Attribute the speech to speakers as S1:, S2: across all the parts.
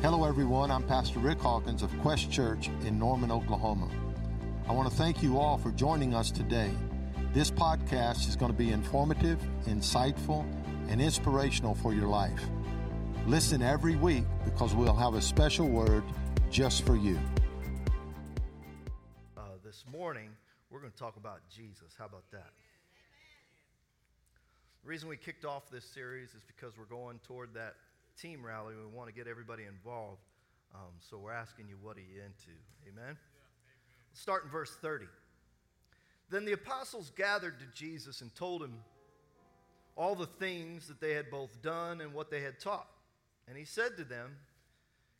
S1: Hello, everyone. I'm Pastor Rick Hawkins of Quest Church in Norman, Oklahoma. I want to thank you all for joining us today. This podcast is going to be informative, insightful, and inspirational for your life. Listen every week because we'll have a special word just for you.
S2: Uh, this morning, we're going to talk about Jesus. How about that? The reason we kicked off this series is because we're going toward that team rally. We want to get everybody involved. Um, so we're asking you, what are you into? Amen? Yeah, amen. Start in verse 30. Then the apostles gathered to Jesus and told him all the things that they had both done and what they had taught. And he said to them,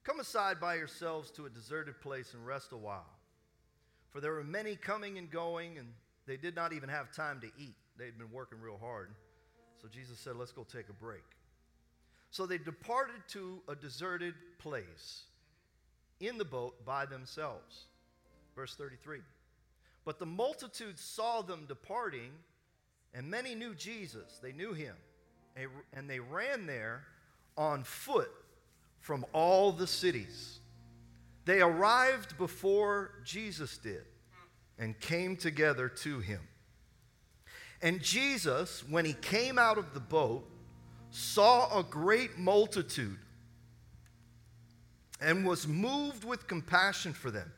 S2: Come aside by yourselves to a deserted place and rest a while. For there were many coming and going, and they did not even have time to eat. They'd been working real hard. So Jesus said, Let's go take a break. So they departed to a deserted place in the boat by themselves. Verse 33. But the multitude saw them departing, and many knew Jesus. They knew him. And they ran there on foot from all the cities. They arrived before Jesus did and came together to him. And Jesus, when he came out of the boat, saw a great multitude and was moved with compassion for them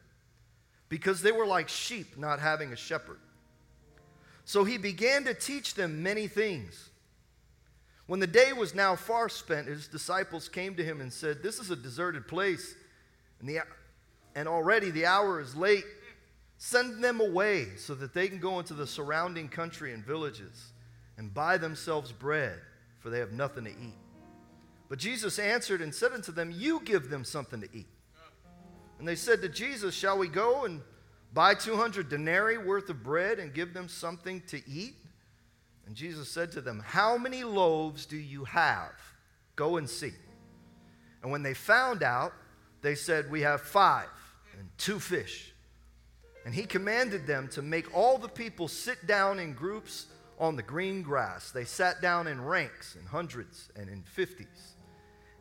S2: because they were like sheep not having a shepherd. So he began to teach them many things. When the day was now far spent, his disciples came to him and said, This is a deserted place, and, the, and already the hour is late. Send them away so that they can go into the surrounding country and villages and buy themselves bread for they have nothing to eat. But Jesus answered and said unto them, You give them something to eat. And they said to Jesus, Shall we go and buy 200 denarii worth of bread and give them something to eat? And Jesus said to them, How many loaves do you have? Go and see. And when they found out, they said, We have five and two fish. And he commanded them to make all the people sit down in groups on the green grass. They sat down in ranks, in hundreds and in fifties.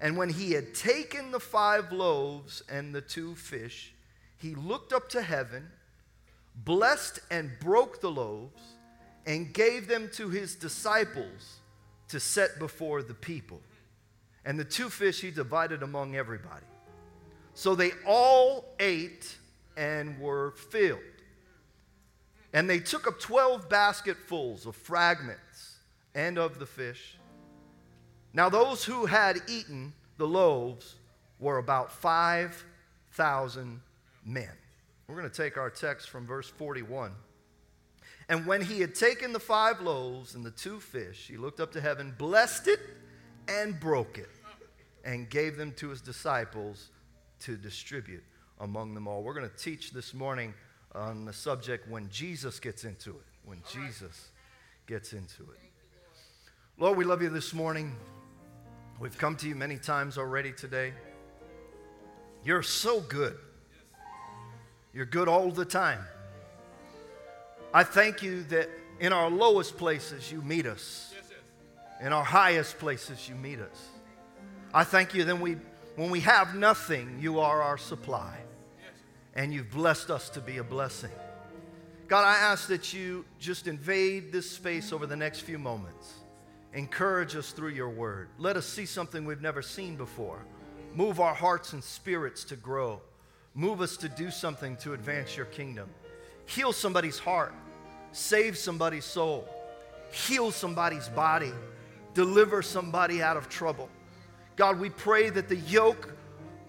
S2: And when he had taken the five loaves and the two fish, he looked up to heaven, blessed and broke the loaves, and gave them to his disciples to set before the people. And the two fish he divided among everybody. So they all ate and were filled. And they took up 12 basketfuls of fragments and of the fish. Now, those who had eaten the loaves were about 5,000 men. We're going to take our text from verse 41. And when he had taken the five loaves and the two fish, he looked up to heaven, blessed it, and broke it, and gave them to his disciples to distribute among them all. We're going to teach this morning on the subject when Jesus gets into it. When Jesus gets into it. Lord, we love you this morning. We've come to you many times already today. You're so good. You're good all the time. I thank you that in our lowest places you meet us. In our highest places you meet us. I thank you that we, when we have nothing, you are our supply and you've blessed us to be a blessing. God, I ask that you just invade this space over the next few moments. Encourage us through your word. Let us see something we've never seen before. Move our hearts and spirits to grow. Move us to do something to advance your kingdom. Heal somebody's heart. Save somebody's soul. Heal somebody's body. Deliver somebody out of trouble. God, we pray that the yoke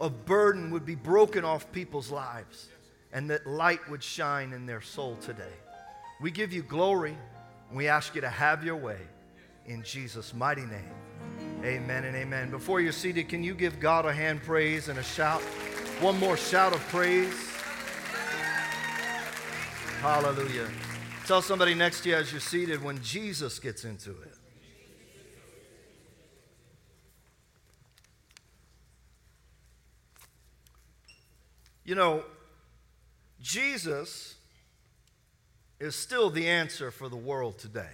S2: of burden would be broken off people's lives and that light would shine in their soul today. We give you glory and we ask you to have your way in Jesus' mighty name. Amen and amen. Before you're seated, can you give God a hand praise and a shout? One more shout of praise. Hallelujah. Tell somebody next to you as you're seated when Jesus gets into it. You know, Jesus is still the answer for the world today.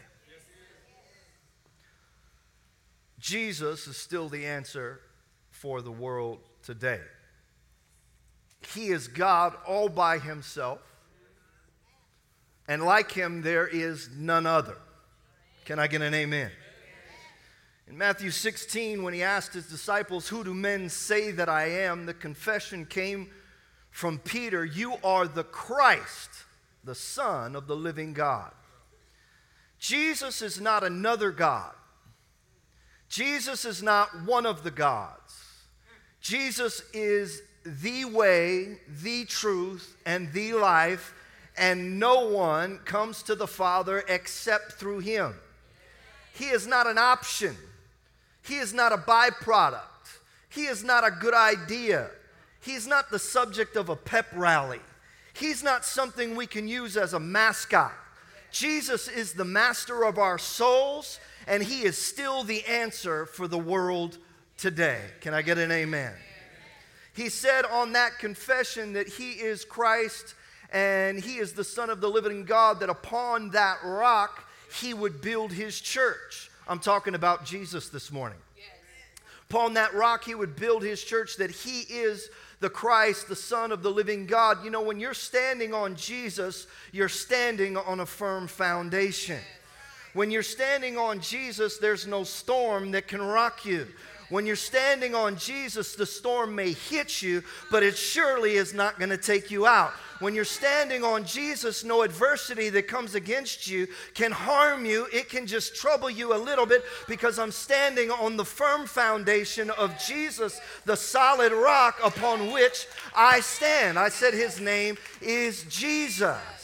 S2: Jesus is still the answer for the world today. He is God all by himself, and like him, there is none other. Can I get an amen? In Matthew 16, when he asked his disciples, Who do men say that I am? the confession came from Peter You are the Christ, the Son of the living God. Jesus is not another God. Jesus is not one of the gods. Jesus is the way, the truth, and the life, and no one comes to the Father except through him. He is not an option, he is not a byproduct, he is not a good idea, he's not the subject of a pep rally, he's not something we can use as a mascot. Jesus is the master of our souls, and he is still the answer for the world today. Can I get an amen? He said on that confession that he is Christ and he is the Son of the living God, that upon that rock he would build his church. I'm talking about Jesus this morning. Upon that rock he would build his church, that he is the Christ, the Son of the living God. You know, when you're standing on Jesus, you're standing on a firm foundation. When you're standing on Jesus, there's no storm that can rock you. When you're standing on Jesus, the storm may hit you, but it surely is not going to take you out. When you're standing on Jesus, no adversity that comes against you can harm you. It can just trouble you a little bit because I'm standing on the firm foundation of Jesus, the solid rock upon which I stand. I said his name is Jesus.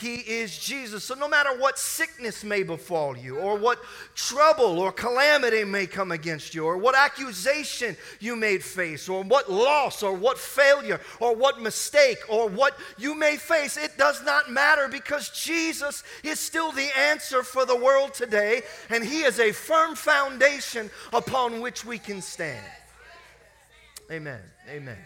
S2: He is Jesus. So, no matter what sickness may befall you, or what trouble or calamity may come against you, or what accusation you may face, or what loss, or what failure, or what mistake, or what you may face, it does not matter because Jesus is still the answer for the world today, and He is a firm foundation upon which we can stand. Amen. Amen.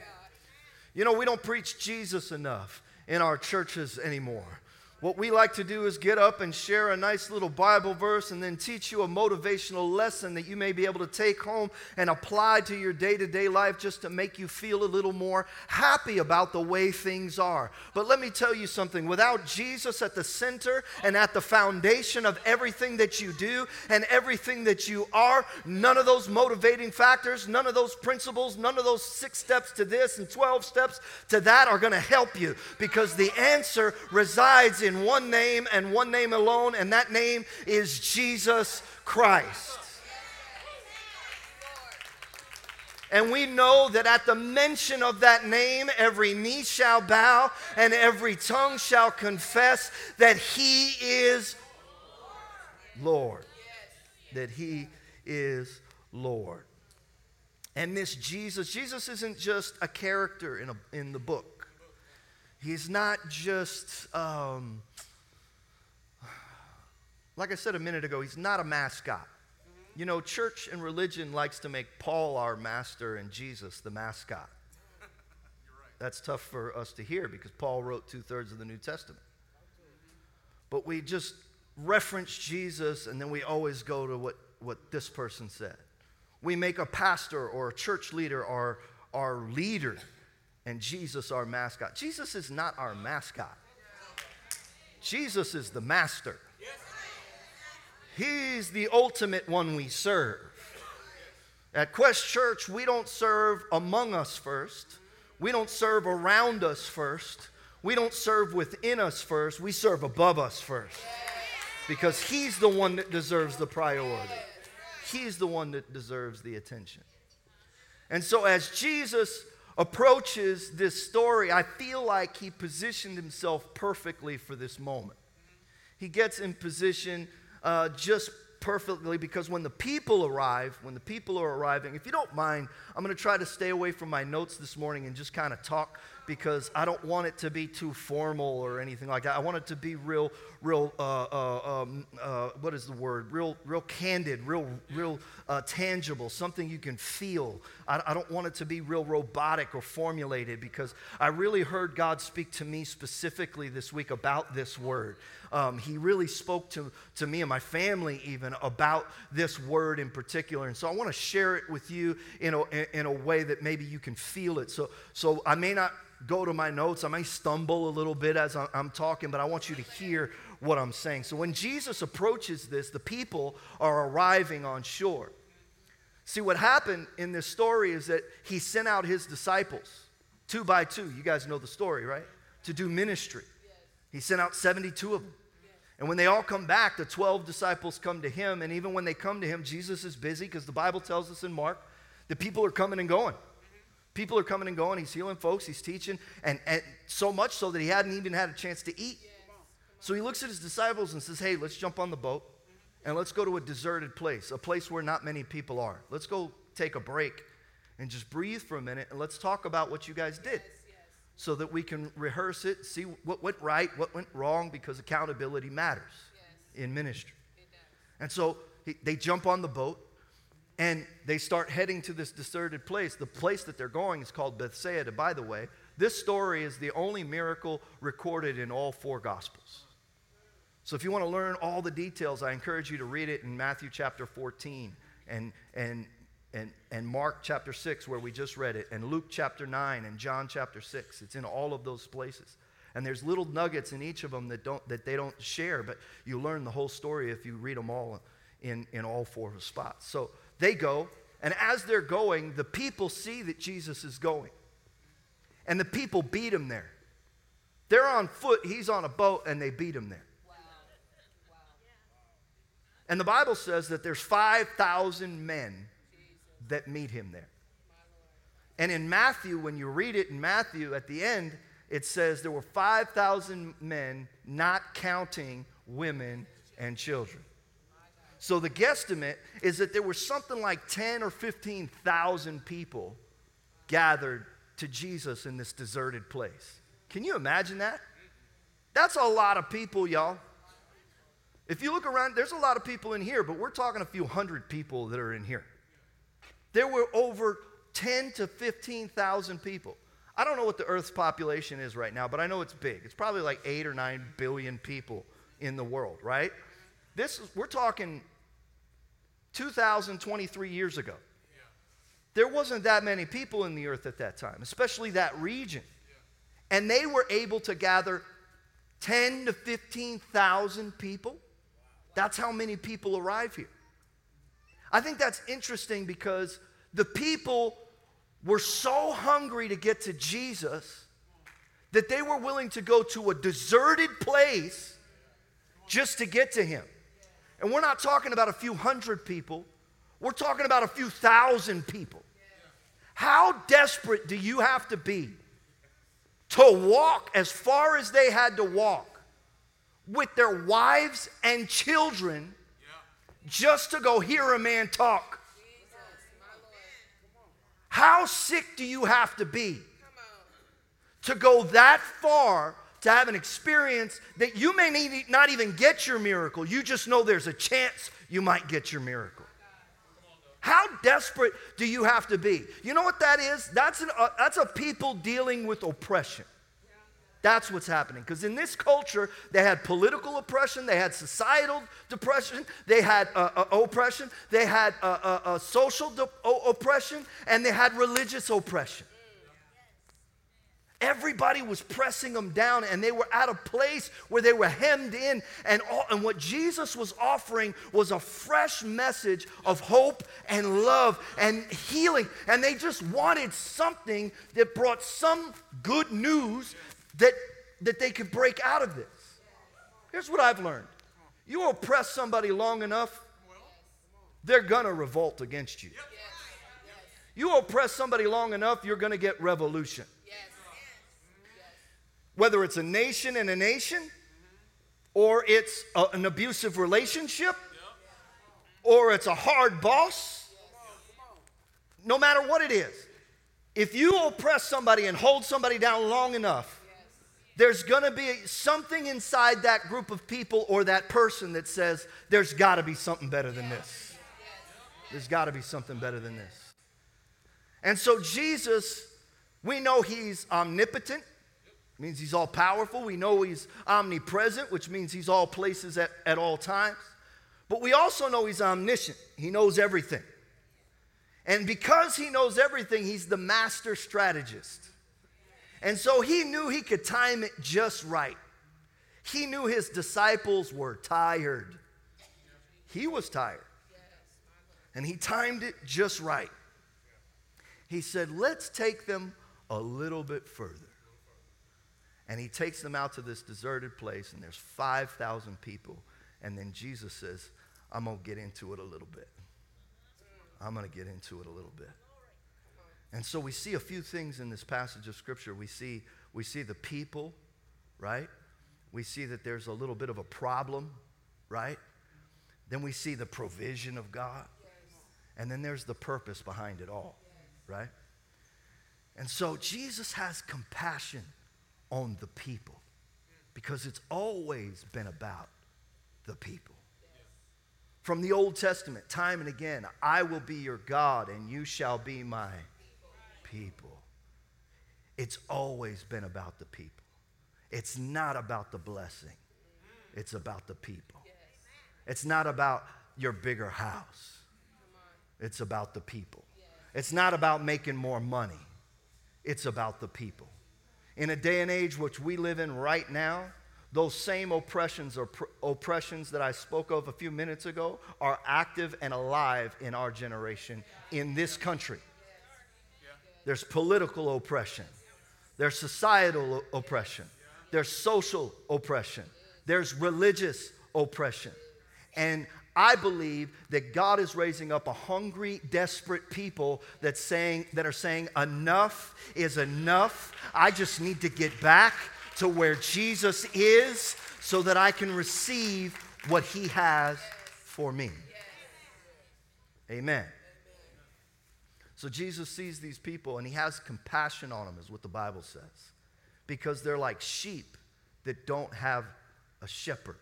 S2: You know, we don't preach Jesus enough in our churches anymore. What we like to do is get up and share a nice little Bible verse and then teach you a motivational lesson that you may be able to take home and apply to your day to day life just to make you feel a little more happy about the way things are. But let me tell you something without Jesus at the center and at the foundation of everything that you do and everything that you are, none of those motivating factors, none of those principles, none of those six steps to this and 12 steps to that are going to help you because the answer resides in in one name and one name alone, and that name is Jesus Christ. And we know that at the mention of that name, every knee shall bow and every tongue shall confess that He is Lord. That He is Lord. And this Jesus, Jesus isn't just a character in, a, in the book. He's not just, um, like I said a minute ago, he's not a mascot. You know, church and religion likes to make Paul our master and Jesus the mascot. That's tough for us to hear because Paul wrote two thirds of the New Testament. But we just reference Jesus and then we always go to what, what this person said. We make a pastor or a church leader our, our leader and Jesus our mascot. Jesus is not our mascot. Jesus is the master. He's the ultimate one we serve. At Quest Church, we don't serve among us first. We don't serve around us first. We don't serve within us first. We serve above us first. Because He's the one that deserves the priority. He's the one that deserves the attention. And so, as Jesus approaches this story, I feel like he positioned himself perfectly for this moment. He gets in position uh, just perfectly because when the people arrive, when the people are arriving, if you don't mind, I'm going to try to stay away from my notes this morning and just kind of talk because I don't want it to be too formal or anything like that. I want it to be real, real. Uh, uh, um, uh, what is the word? Real, real candid, real, real uh, tangible. Something you can feel. I, I don't want it to be real robotic or formulated because I really heard God speak to me specifically this week about this word. Um, he really spoke to, to me and my family even about this word in particular. And so I want to share it with you in a, in a way that maybe you can feel it. So, so I may not go to my notes. I may stumble a little bit as I'm talking, but I want you to hear what I'm saying. So when Jesus approaches this, the people are arriving on shore. See, what happened in this story is that he sent out his disciples, two by two. You guys know the story, right? To do ministry. He sent out 72 of them. And when they all come back, the 12 disciples come to him. And even when they come to him, Jesus is busy because the Bible tells us in Mark that people are coming and going. People are coming and going. He's healing folks, he's teaching, and, and so much so that he hadn't even had a chance to eat. So he looks at his disciples and says, Hey, let's jump on the boat and let's go to a deserted place, a place where not many people are. Let's go take a break and just breathe for a minute and let's talk about what you guys did so that we can rehearse it, see what went right, what went wrong, because accountability matters in ministry. And so he, they jump on the boat and they start heading to this deserted place. The place that they're going is called Bethsaida, by the way. This story is the only miracle recorded in all four Gospels. So if you want to learn all the details, I encourage you to read it in Matthew chapter 14 and, and, and, and Mark chapter 6, where we just read it, and Luke chapter 9 and John chapter 6. It's in all of those places. And there's little nuggets in each of them that, don't, that they don't share, but you learn the whole story if you read them all in, in all four spots. So they go, and as they're going, the people see that Jesus is going. And the people beat him there. They're on foot, he's on a boat, and they beat him there. And the Bible says that there's 5,000 men that meet him there. And in Matthew, when you read it in Matthew, at the end, it says there were 5,000 men, not counting women and children. So the guesstimate is that there were something like 10 or 15,000 people gathered to Jesus in this deserted place. Can you imagine that? That's a lot of people, y'all. If you look around, there's a lot of people in here, but we're talking a few hundred people that are in here. There were over 10 to 15,000 people. I don't know what the Earth's population is right now, but I know it's big. It's probably like 8 or 9 billion people in the world, right? This is, we're talking 2,023 years ago. There wasn't that many people in the earth at that time, especially that region. And they were able to gather 10 to 15,000 people. That's how many people arrive here. I think that's interesting because the people were so hungry to get to Jesus that they were willing to go to a deserted place just to get to him. And we're not talking about a few hundred people, we're talking about a few thousand people. How desperate do you have to be to walk as far as they had to walk with their wives and children just to go hear a man talk? How sick do you have to be to go that far to have an experience that you may need, not even get your miracle. You just know there's a chance you might get your miracle. How desperate do you have to be? You know what that is? That's, an, uh, that's a people dealing with oppression. That's what's happening. Because in this culture, they had political oppression, they had societal depression, they had uh, uh, oppression, they had uh, uh, uh social de- oppression, and they had religious oppression. Everybody was pressing them down, and they were at a place where they were hemmed in. And, all, and what Jesus was offering was a fresh message of hope and love and healing. And they just wanted something that brought some good news that, that they could break out of this. Here's what I've learned you oppress somebody long enough, they're going to revolt against you. You oppress somebody long enough, you're going to get revolution. Whether it's a nation and a nation, or it's a, an abusive relationship, or it's a hard boss, no matter what it is, If you oppress somebody and hold somebody down long enough, there's to be something inside that group of people or that person that says, there's got to be something better than this. There's got to be something better than this. And so, Jesus, we know he's omnipotent, means he's all powerful. We know he's omnipresent, which means he's all places at, at all times. But we also know he's omniscient, he knows everything. And because he knows everything, he's the master strategist. And so he knew he could time it just right. He knew his disciples were tired. He was tired. And he timed it just right. He said, Let's take them a little bit further. And he takes them out to this deserted place, and there's 5,000 people. And then Jesus says, I'm going to get into it a little bit. I'm going to get into it a little bit. And so we see a few things in this passage of scripture. We see, we see the people, right? We see that there's a little bit of a problem, right? Then we see the provision of God. And then there's the purpose behind it all, right? And so Jesus has compassion on the people because it's always been about the people. From the Old Testament, time and again, I will be your God and you shall be my people. It's always been about the people. It's not about the blessing, it's about the people. It's not about your bigger house, it's about the people. It's not about making more money, it's about the people. In a day and age which we live in right now, those same oppressions or pr- oppressions that I spoke of a few minutes ago are active and alive in our generation in this country. There's political oppression, there's societal oppression, there's social oppression, there's religious oppression. And I believe that God is raising up a hungry, desperate people that saying that are saying enough is enough. I just need to get back to where Jesus is so that I can receive what he has for me. Amen. So Jesus sees these people and he has compassion on them, is what the Bible says, because they're like sheep that don't have a shepherd.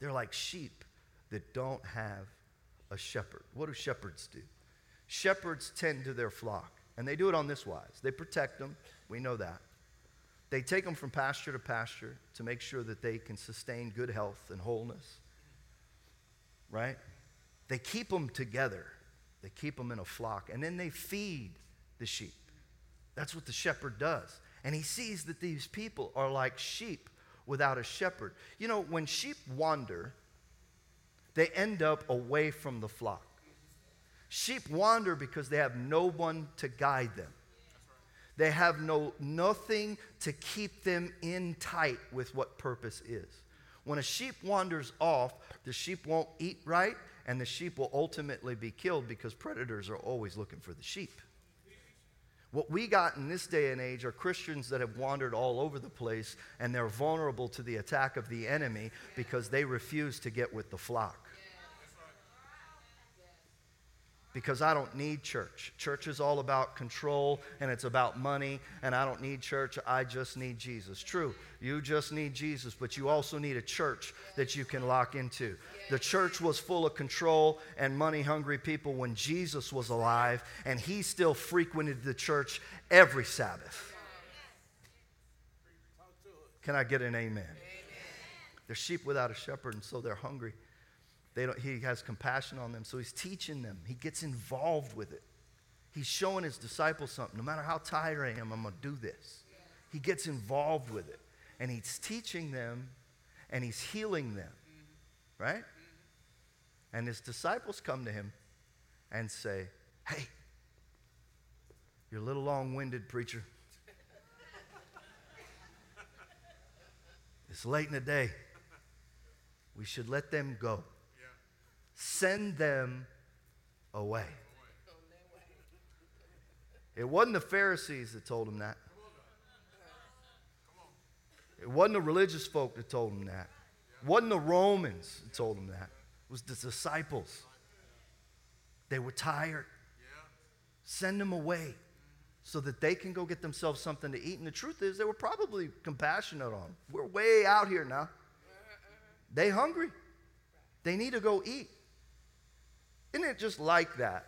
S2: They're like sheep that don't have a shepherd. What do shepherds do? Shepherds tend to their flock, and they do it on this wise they protect them, we know that. They take them from pasture to pasture to make sure that they can sustain good health and wholeness. Right? They keep them together. They keep them in a flock. And then they feed the sheep. That's what the shepherd does. And he sees that these people are like sheep without a shepherd. You know, when sheep wander, they end up away from the flock. Sheep wander because they have no one to guide them. They have no, nothing to keep them in tight with what purpose is. When a sheep wanders off, the sheep won't eat right, and the sheep will ultimately be killed because predators are always looking for the sheep. What we got in this day and age are Christians that have wandered all over the place and they're vulnerable to the attack of the enemy because they refuse to get with the flock because I don't need church. Church is all about control and it's about money, and I don't need church. I just need Jesus. True, you just need Jesus, but you also need a church that you can lock into. The church was full of control and money hungry people when Jesus was alive, and he still frequented the church every Sabbath. Can I get an amen? They're sheep without a shepherd, and so they're hungry. They don't, he has compassion on them, so he's teaching them. He gets involved with it. He's showing his disciples something. No matter how tired I am, I'm going to do this. He gets involved with it. And he's teaching them and he's healing them. Right? And his disciples come to him and say, Hey, you're a little long winded, preacher. It's late in the day. We should let them go. Send them away. It wasn't the Pharisees that told him that. It wasn't the religious folk that told him that. It wasn't the Romans that told him that. It was the disciples. They were tired. Send them away so that they can go get themselves something to eat. And the truth is, they were probably compassionate on them. We're way out here now. They hungry. They need to go eat. Isn't it just like that?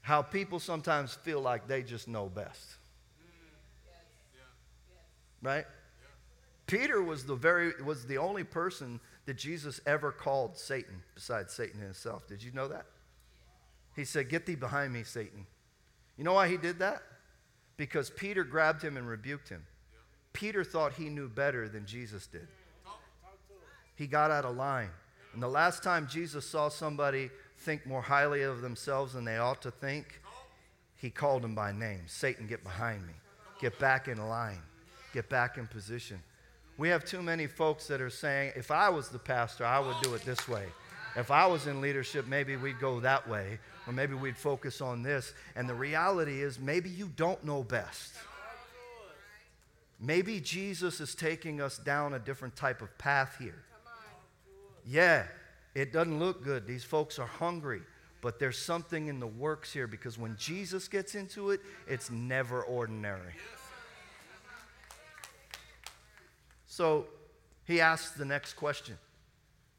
S2: How people sometimes feel like they just know best. Right? Peter was the very was the only person that Jesus ever called Satan besides Satan himself. Did you know that? He said, "Get thee behind me, Satan." You know why he did that? Because Peter grabbed him and rebuked him. Peter thought he knew better than Jesus did. He got out of line. And the last time Jesus saw somebody think more highly of themselves than they ought to think, he called them by name Satan, get behind me. Get back in line. Get back in position. We have too many folks that are saying, if I was the pastor, I would do it this way. If I was in leadership, maybe we'd go that way, or maybe we'd focus on this. And the reality is, maybe you don't know best. Maybe Jesus is taking us down a different type of path here. Yeah, it doesn't look good. These folks are hungry, but there's something in the works here because when Jesus gets into it, it's never ordinary. So he asked the next question.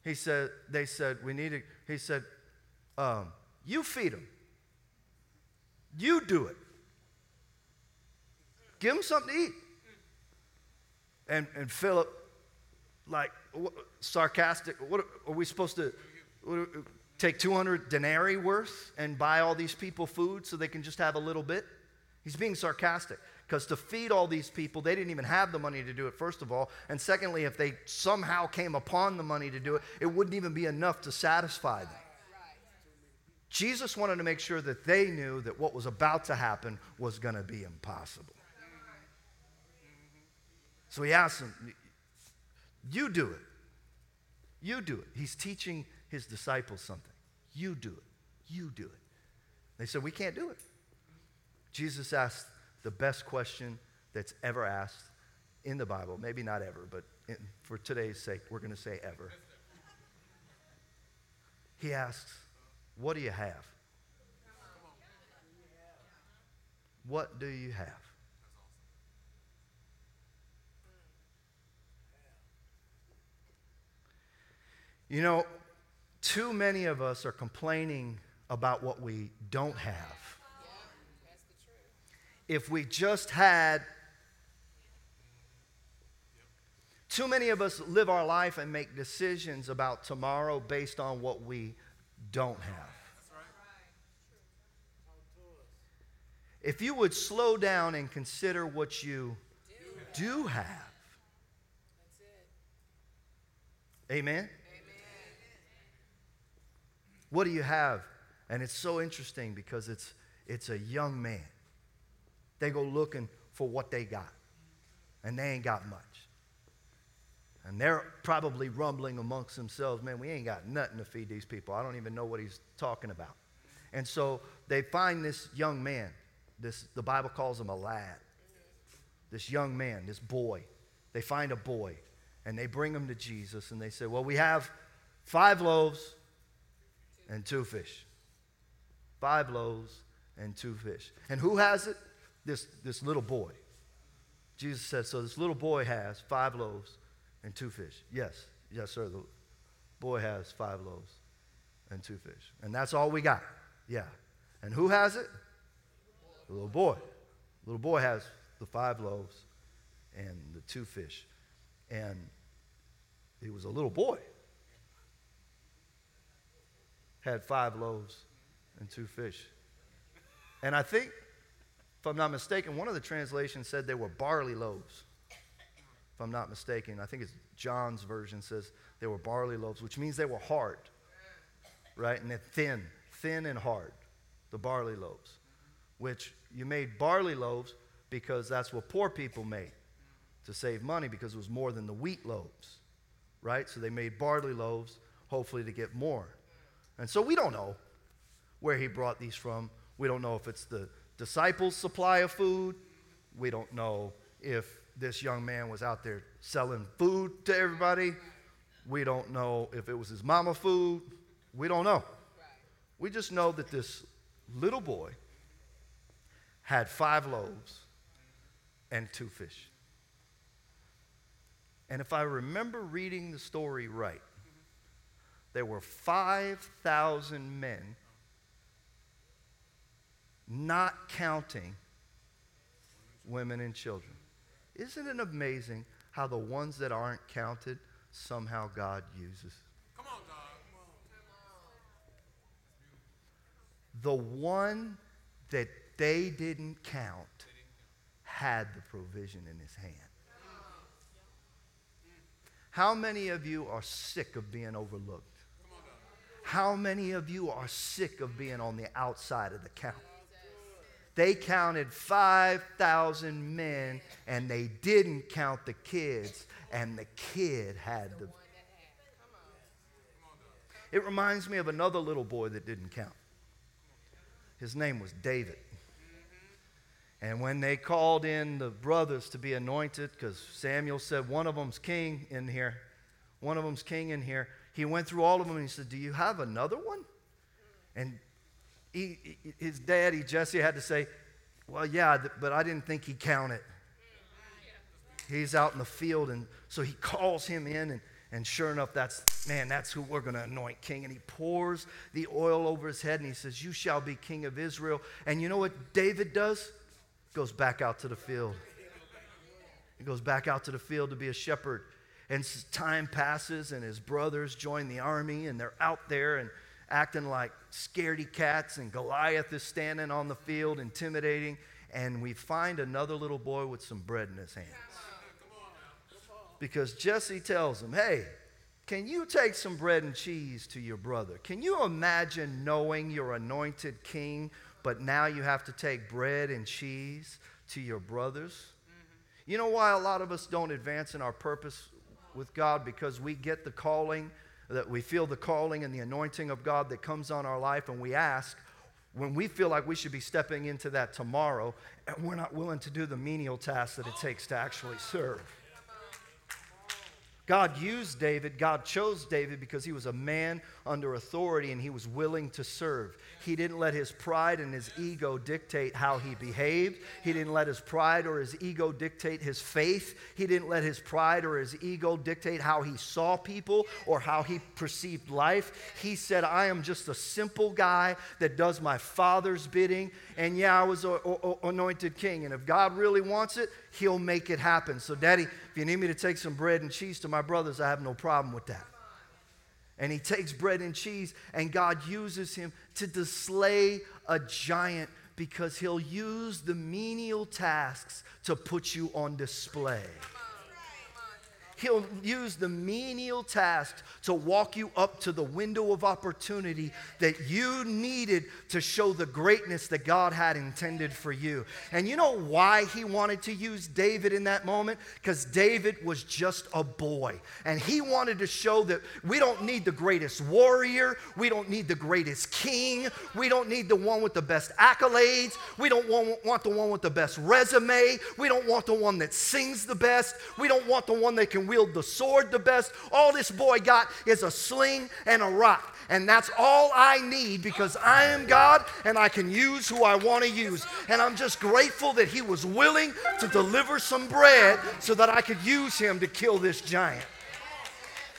S2: He said, they said, we need to, he said, um, you feed them. You do it. Give them something to eat. And, and Philip, like, sarcastic, what are we supposed to what, take 200 denarii worth and buy all these people food so they can just have a little bit? He's being sarcastic because to feed all these people, they didn't even have the money to do it, first of all. And secondly, if they somehow came upon the money to do it, it wouldn't even be enough to satisfy them. Jesus wanted to make sure that they knew that what was about to happen was going to be impossible. So he asked them, You do it. You do it. He's teaching his disciples something. You do it. You do it. They said, We can't do it. Jesus asked the best question that's ever asked in the Bible. Maybe not ever, but in, for today's sake, we're going to say ever. He asks, What do you have? What do you have? You know, too many of us are complaining about what we don't have if we just had. Too many of us live our life and make decisions about tomorrow based on what we don't have. If you would slow down and consider what you do have. Amen? What do you have? And it's so interesting because it's, it's a young man. They go looking for what they got, and they ain't got much. And they're probably rumbling amongst themselves, man, we ain't got nothing to feed these people. I don't even know what he's talking about. And so they find this young man. This, the Bible calls him a lad. This young man, this boy. They find a boy and they bring him to Jesus and they say, Well, we have five loaves and two fish. Five loaves and two fish. And who has it? this, this little boy. Jesus said, So this little boy has five loaves and two fish. Yes, yes, sir. The boy has five loaves and two fish. And that's all we got. Yeah. And who has it? The little boy. The little boy has the five loaves and the two fish. And he was a little boy. Had five loaves and two fish. And I think if I'm not mistaken, one of the translations said they were barley loaves. If I'm not mistaken, I think it's John's version says they were barley loaves, which means they were hard, right? And they're thin, thin and hard, the barley loaves, which you made barley loaves because that's what poor people made to save money because it was more than the wheat loaves, right? So they made barley loaves, hopefully to get more. And so we don't know where he brought these from. We don't know if it's the disciples' supply of food. We don't know if this young man was out there selling food to everybody. We don't know if it was his mama food. We don't know. We just know that this little boy had five loaves and two fish. And if I remember reading the story right, there were 5,000 men, not counting women and children. Isn't it amazing how the ones that aren't counted somehow God uses? Come on, God. The one that they didn't count had the provision in his hand. How many of you are sick of being overlooked? How many of you are sick of being on the outside of the count? They counted 5,000 men and they didn't count the kids, and the kid had the. It reminds me of another little boy that didn't count. His name was David. And when they called in the brothers to be anointed, because Samuel said one of them's king in here, one of them's king in here, he went through all of them and he said, Do you have another one? And he, his daddy, Jesse, had to say, Well, yeah, but I didn't think he counted. He's out in the field, and so he calls him in, and, and sure enough, that's, man, that's who we're going to anoint king. And he pours the oil over his head, and he says, You shall be king of Israel. And you know what David does? Goes back out to the field. He goes back out to the field to be a shepherd. And time passes, and his brothers join the army, and they're out there and acting like scaredy cats, and Goliath is standing on the field, intimidating. And we find another little boy with some bread in his hands. Because Jesse tells him, Hey, can you take some bread and cheese to your brother? Can you imagine knowing you're anointed king, but now you have to take bread and cheese to your brothers? Mm-hmm. You know why a lot of us don't advance in our purpose with God? Because we get the calling that we feel the calling and the anointing of God that comes on our life, and we ask when we feel like we should be stepping into that tomorrow, and we're not willing to do the menial tasks that it takes to actually serve. God used David, God chose David because he was a man under authority and he was willing to serve. He didn't let his pride and his ego dictate how he behaved. He didn't let his pride or his ego dictate his faith. He didn't let his pride or his ego dictate how he saw people or how he perceived life. He said, I am just a simple guy that does my father's bidding. And yeah, I was anointed king. And if God really wants it, he'll make it happen. So, Daddy, if you need me to take some bread and cheese to my brothers, I have no problem with that. And he takes bread and cheese, and God uses him to slay a giant because he'll use the menial tasks to put you on display. He'll use the menial task to walk you up to the window of opportunity that you needed to show the greatness that God had intended for you. And you know why he wanted to use David in that moment? Because David was just a boy. And he wanted to show that we don't need the greatest warrior, we don't need the greatest king, we don't need the one with the best accolades, we don't want, want the one with the best resume, we don't want the one that sings the best, we don't want the one that can wield the sword the best. All this boy got is a sling and a rock. And that's all I need because I am God and I can use who I want to use. And I'm just grateful that he was willing to deliver some bread so that I could use him to kill this giant.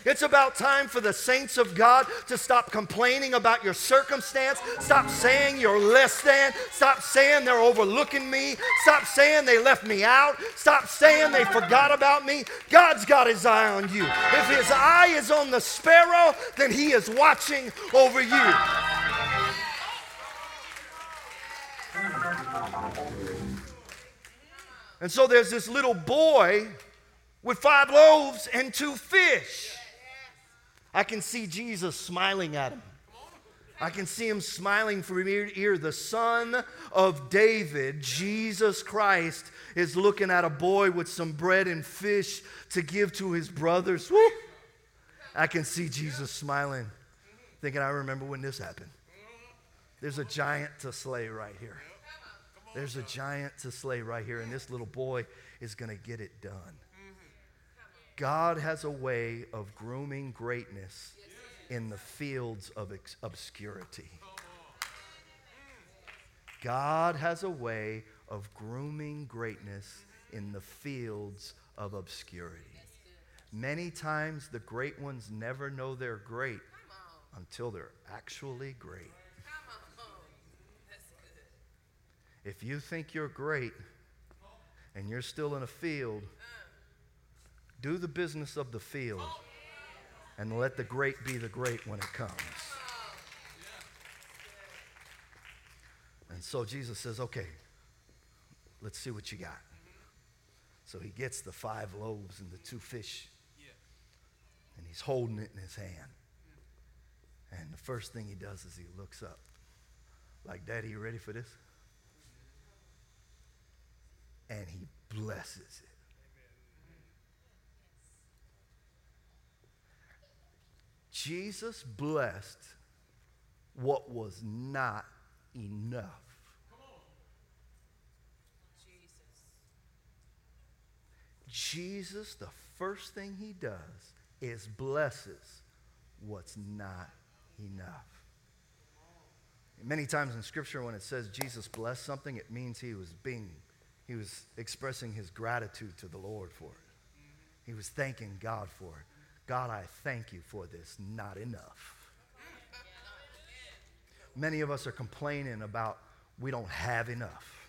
S2: It's about time for the saints of God to stop complaining about your circumstance. Stop saying you're less than. Stop saying they're overlooking me. Stop saying they left me out. Stop saying they forgot about me. God's got his eye on you. If his eye is on the sparrow, then he is watching over you. And so there's this little boy with five loaves and two fish. I can see Jesus smiling at him. I can see him smiling from ear to ear. The son of David, Jesus Christ, is looking at a boy with some bread and fish to give to his brothers. Woo! I can see Jesus smiling, thinking, I remember when this happened. There's a giant to slay right here. There's a giant to slay right here, and this little boy is going to get it done. God has a way of grooming greatness in the fields of obscurity. God has a way of grooming greatness in the fields of obscurity. Many times the great ones never know they're great until they're actually great. If you think you're great and you're still in a field, do the business of the field and let the great be the great when it comes. And so Jesus says, okay, let's see what you got. So he gets the five loaves and the two fish, and he's holding it in his hand. And the first thing he does is he looks up, like, Daddy, you ready for this? And he blesses it. Jesus blessed what was not enough. Jesus, the first thing he does is blesses what's not enough. Many times in scripture when it says Jesus blessed something, it means he was being he was expressing his gratitude to the Lord for it. He was thanking God for it. God, I thank you for this, not enough. Many of us are complaining about we don't have enough,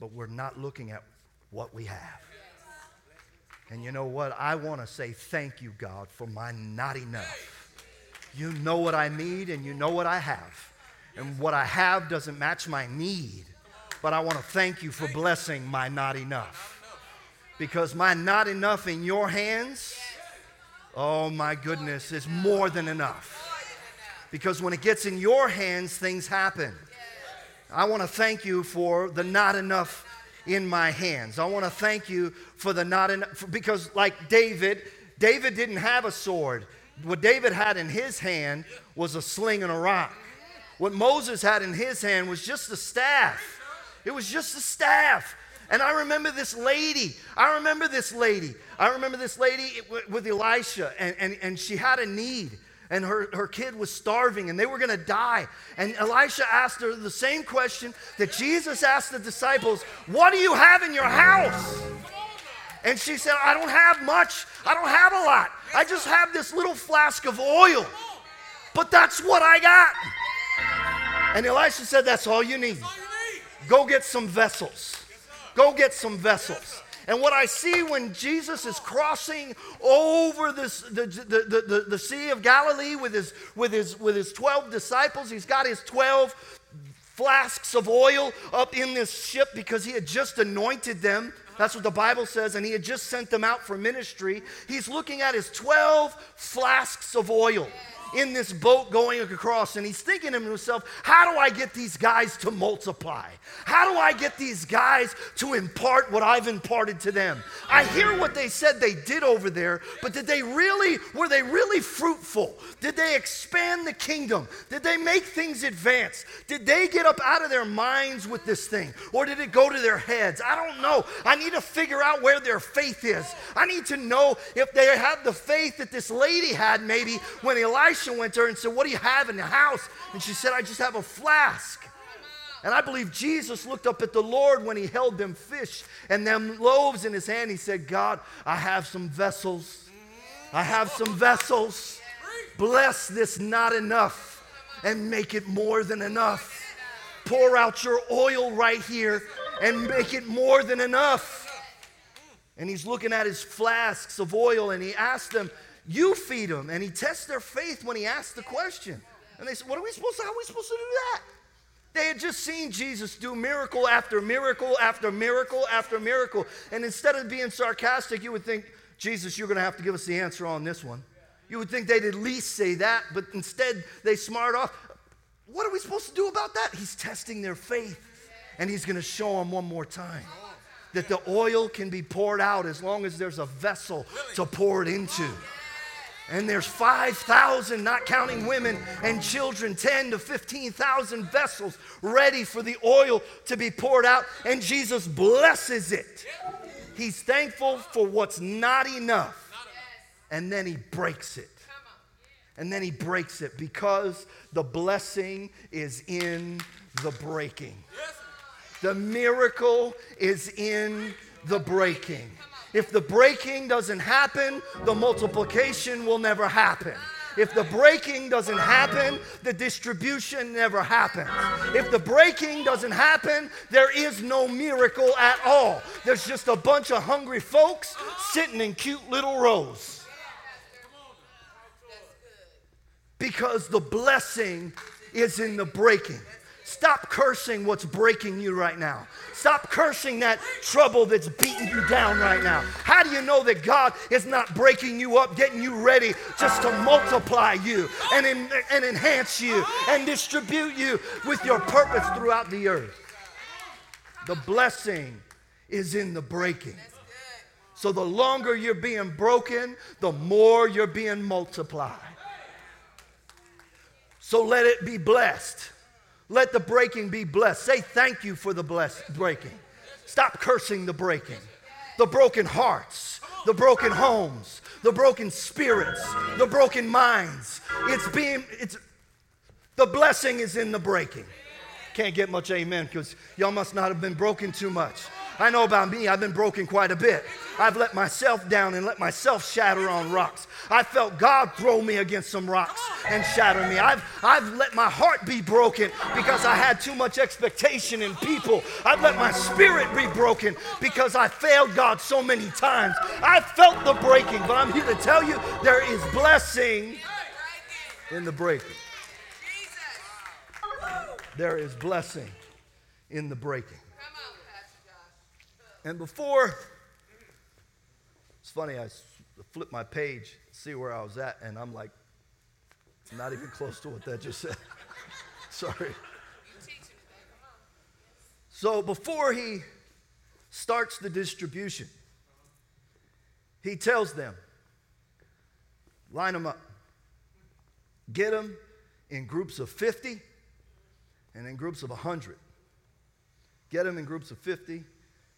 S2: but we're not looking at what we have. And you know what? I want to say thank you, God, for my not enough. You know what I need and you know what I have. And what I have doesn't match my need, but I want to thank you for blessing my not enough. Because my not enough in your hands oh my goodness, it's more than enough. Because when it gets in your hands, things happen. I want to thank you for the not enough in my hands. I want to thank you for the not enough, because like David, David didn't have a sword. What David had in his hand was a sling and a rock. What Moses had in his hand was just a staff. It was just a staff. And I remember this lady. I remember this lady. I remember this lady with Elisha, and, and, and she had a need. And her, her kid was starving and they were going to die. And Elisha asked her the same question that Jesus asked the disciples What do you have in your house? And she said, I don't have much. I don't have a lot. I just have this little flask of oil. But that's what I got. And Elisha said, That's all you need. Go get some vessels. Go get some vessels. And what I see when Jesus is crossing over this, the, the, the, the, Sea of Galilee with his, with, his, with his 12 disciples, he's got his 12 flasks of oil up in this ship because he had just anointed them. That's what the Bible says, and he had just sent them out for ministry. He's looking at his 12 flasks of oil in this boat going across, and he's thinking to himself, How do I get these guys to multiply? How do I get these guys to impart what I've imparted to them? I hear what they said they did over there, but did they really, were they really fruitful? Did they expand the kingdom? Did they make things advance? Did they get up out of their minds with this thing? Or did it go to their heads? I don't know. I need to figure out where their faith is. I need to know if they have the faith that this lady had maybe when Elisha Went to her and said, What do you have in the house? And she said, I just have a flask. And I believe Jesus looked up at the Lord when he held them fish and them loaves in his hand. He said, God, I have some vessels. I have some vessels. Bless this not enough and make it more than enough. Pour out your oil right here and make it more than enough. And he's looking at his flasks of oil and he asked them, you feed them. And he tests their faith when he asks the question. And they said, What are we supposed to, how are we supposed to do that? They had just seen Jesus do miracle after miracle after miracle after miracle. And instead of being sarcastic, you would think, Jesus, you're going to have to give us the answer on this one. You would think they'd at least say that, but instead they smart off. What are we supposed to do about that? He's testing their faith, and he's going to show them one more time that the oil can be poured out as long as there's a vessel to pour it into. And there's 5,000, not counting women and children, 10 to 15,000 vessels ready for the oil to be poured out. And Jesus blesses it. He's thankful for what's not enough. And then he breaks it. And then he breaks it because the blessing is in the breaking. The miracle is in the breaking. If the breaking doesn't happen, the multiplication will never happen. If the breaking doesn't happen, the distribution never happens. If the breaking doesn't happen, there is no miracle at all. There's just a bunch of hungry folks sitting in cute little rows. Because the blessing is in the breaking. Stop cursing what's breaking you right now. Stop cursing that trouble that's beating you down right now. How do you know that God is not breaking you up, getting you ready just to multiply you and, and enhance you and distribute you with your purpose throughout the earth? The blessing is in the breaking. So the longer you're being broken, the more you're being multiplied. So let it be blessed. Let the breaking be blessed. Say thank you for the blessed breaking. Stop cursing the breaking. The broken hearts, the broken homes, the broken spirits, the broken minds. It's being, it's, the blessing is in the breaking. Can't get much amen because y'all must not have been broken too much. I know about me, I've been broken quite a bit. I've let myself down and let myself shatter on rocks. I felt God throw me against some rocks and shatter me. I've, I've let my heart be broken because I had too much expectation in people. I've let my spirit be broken because I failed God so many times. I felt the breaking, but I'm here to tell you there is blessing in the breaking. There is blessing in the breaking. And before, it's funny, I flipped my page, see where I was at, and I'm like, not even close to what that just said. Sorry. So before he starts the distribution, he tells them, line them up, get them in groups of 50 and in groups of 100. Get them in groups of 50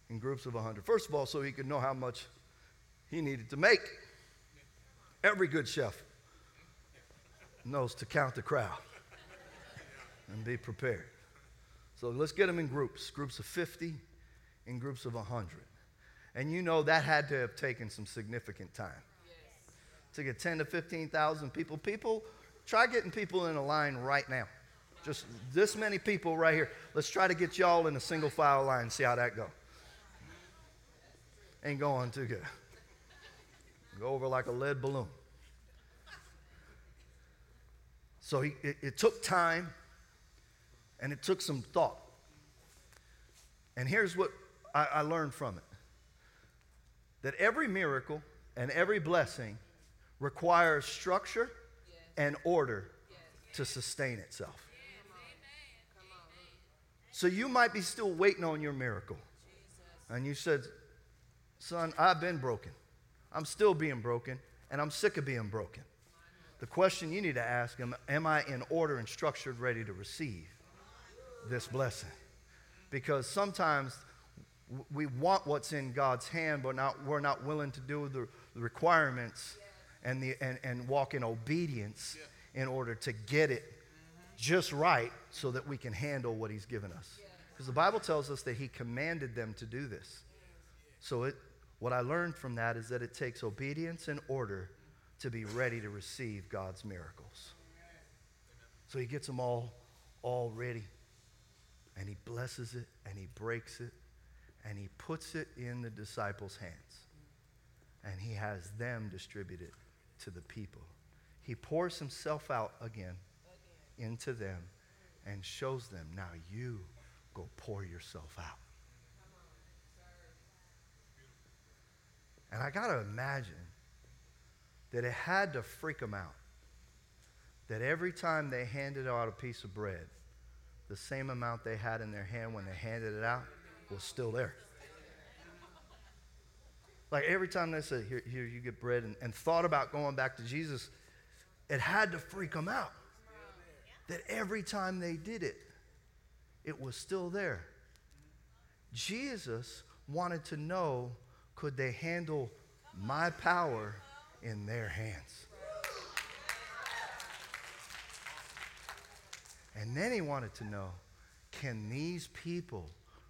S2: in groups of 100. First of all, so he could know how much he needed to make. Every good chef knows to count the crowd and be prepared. So let's get them in groups groups of 50, in groups of 100. And you know that had to have taken some significant time. To get 10 to 15,000 people. People, try getting people in a line right now. Just this many people right here. Let's try to get y'all in a single file line see how that goes ain't going too good. Go over like a lead balloon. So he, it, it took time and it took some thought. And here's what I, I learned from it that every miracle and every blessing requires structure yes. and order yes. to sustain itself. So you might be still waiting on your miracle. And you said, Son, I've been broken. I'm still being broken, and I'm sick of being broken. The question you need to ask him Am I in order and structured, ready to receive this blessing? Because sometimes we want what's in God's hand, but not, we're not willing to do the, requirements and, the, and, and walk in obedience in order to get it just right so that we can handle what He's given us. Because the Bible tells us that He commanded them to do this. So it, what I learned from that is that it takes obedience and order to be ready to receive God's miracles. So he gets them all, all ready. And he blesses it and he breaks it and he puts it in the disciples' hands. And he has them distribute it to the people. He pours himself out again into them and shows them now you go pour yourself out. And I got to imagine that it had to freak them out that every time they handed out a piece of bread, the same amount they had in their hand when they handed it out was still there. Like every time they said, Here, here you get bread, and, and thought about going back to Jesus, it had to freak them out. That every time they did it, it was still there. Jesus wanted to know could they handle my power in their hands? And then he wanted to know can these people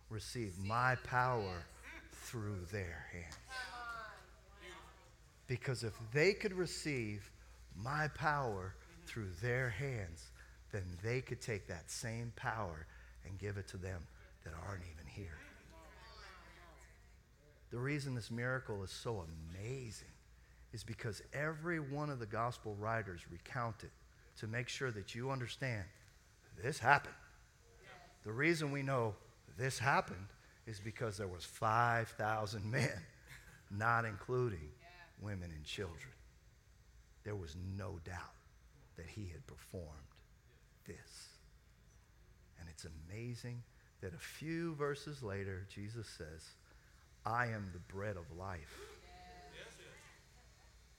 S2: receive my power through their hands. Because if they could receive my power through their hands, then they could take that same power and give it to them that aren't even. The reason this miracle is so amazing is because every one of the gospel writers recount it to make sure that you understand this happened. The reason we know this happened is because there was 5,000 men, not including women and children. There was no doubt that he had performed this. And it's amazing that a few verses later, Jesus says, I am the bread of life.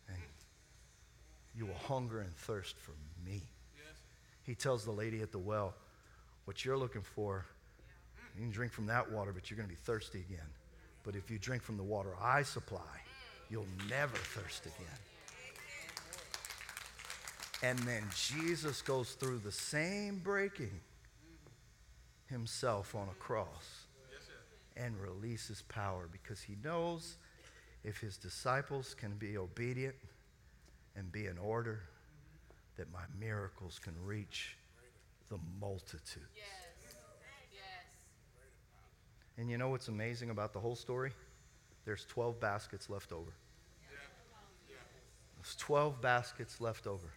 S2: And you will hunger and thirst for me. He tells the lady at the well, What you're looking for, you can drink from that water, but you're going to be thirsty again. But if you drink from the water I supply, you'll never thirst again. And then Jesus goes through the same breaking himself on a cross and releases power because he knows if his disciples can be obedient and be in order, that my miracles can reach the multitude. And you know what's amazing about the whole story? There's 12 baskets left over. There's 12 baskets left over.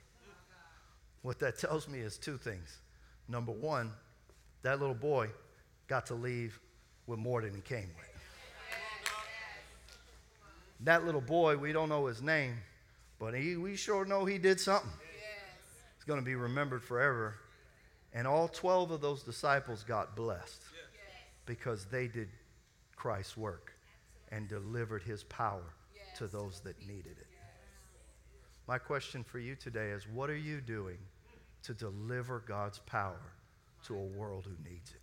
S2: What that tells me is two things. Number one, that little boy got to leave with more than he came with. That little boy, we don't know his name, but he, we sure know he did something. It's going to be remembered forever. And all 12 of those disciples got blessed because they did Christ's work and delivered his power to those that needed it. My question for you today is what are you doing to deliver God's power to a world who needs it?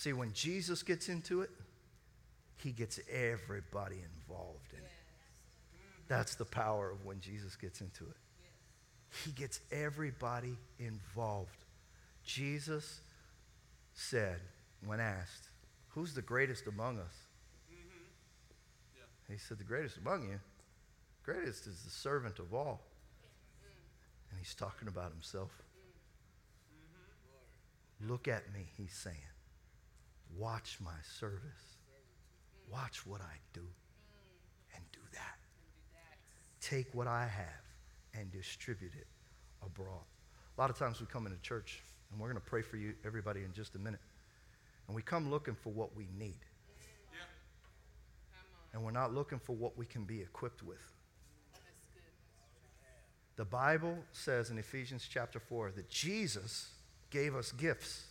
S2: See, when Jesus gets into it, he gets everybody involved in it. That's the power of when Jesus gets into it. He gets everybody involved. Jesus said, when asked, Who's the greatest among us? Mm-hmm. Yeah. He said, The greatest among you, greatest is the servant of all. And he's talking about himself. Mm-hmm. Look at me, he's saying. Watch my service. Watch what I do. And do that. Take what I have and distribute it abroad. A lot of times we come into church, and we're going to pray for you, everybody, in just a minute. And we come looking for what we need. And we're not looking for what we can be equipped with. The Bible says in Ephesians chapter 4 that Jesus gave us gifts.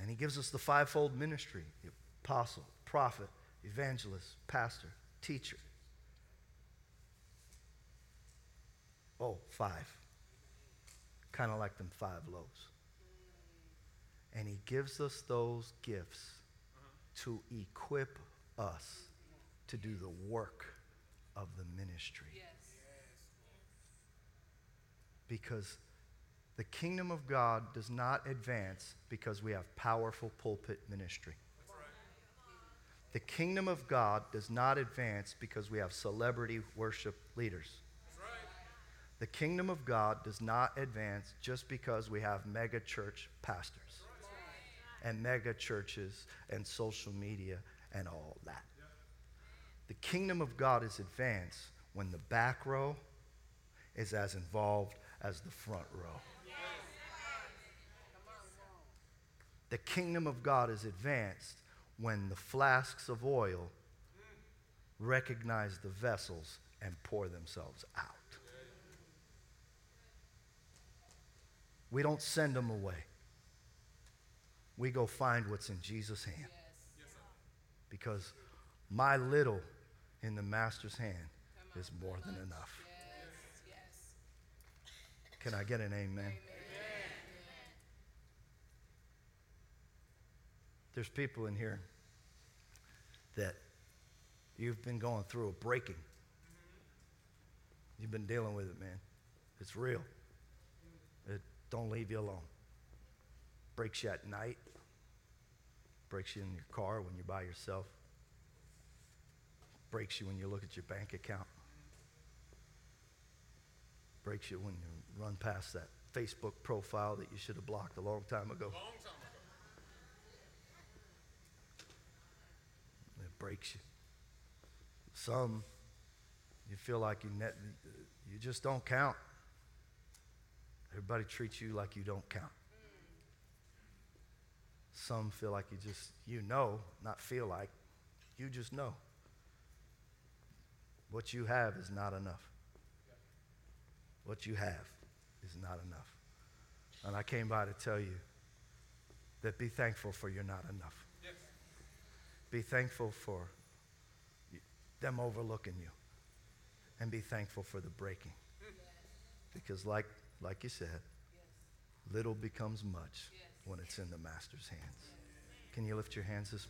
S2: And he gives us the fivefold ministry the apostle, prophet, evangelist, pastor, teacher. Oh, five. Kind of like them five loaves. And he gives us those gifts to equip us to do the work of the ministry. Yes. Because the kingdom of God does not advance because we have powerful pulpit ministry. The kingdom of God does not advance because we have celebrity worship leaders. The kingdom of God does not advance just because we have mega church pastors and mega churches and social media and all that. The kingdom of God is advanced when the back row is as involved as the front row. The kingdom of God is advanced when the flasks of oil recognize the vessels and pour themselves out. We don't send them away. We go find what's in Jesus' hand. Because my little in the master's hand is more than enough. Can I get an amen? There's people in here that you've been going through a breaking. You've been dealing with it, man. It's real. It don't leave you alone. Breaks you at night. Breaks you in your car when you're by yourself. Breaks you when you look at your bank account. Breaks you when you run past that Facebook profile that you should have blocked a long time ago. It breaks you. Some, you feel like you, net, you just don't count. Everybody treats you like you don't count. Some feel like you just, you know, not feel like, you just know. What you have is not enough. What you have is not enough. And I came by to tell you that be thankful for you're not enough. Be thankful for them overlooking you. And be thankful for the breaking. Because, like, like you said, little becomes much when it's in the Master's hands. Can you lift your hands this morning?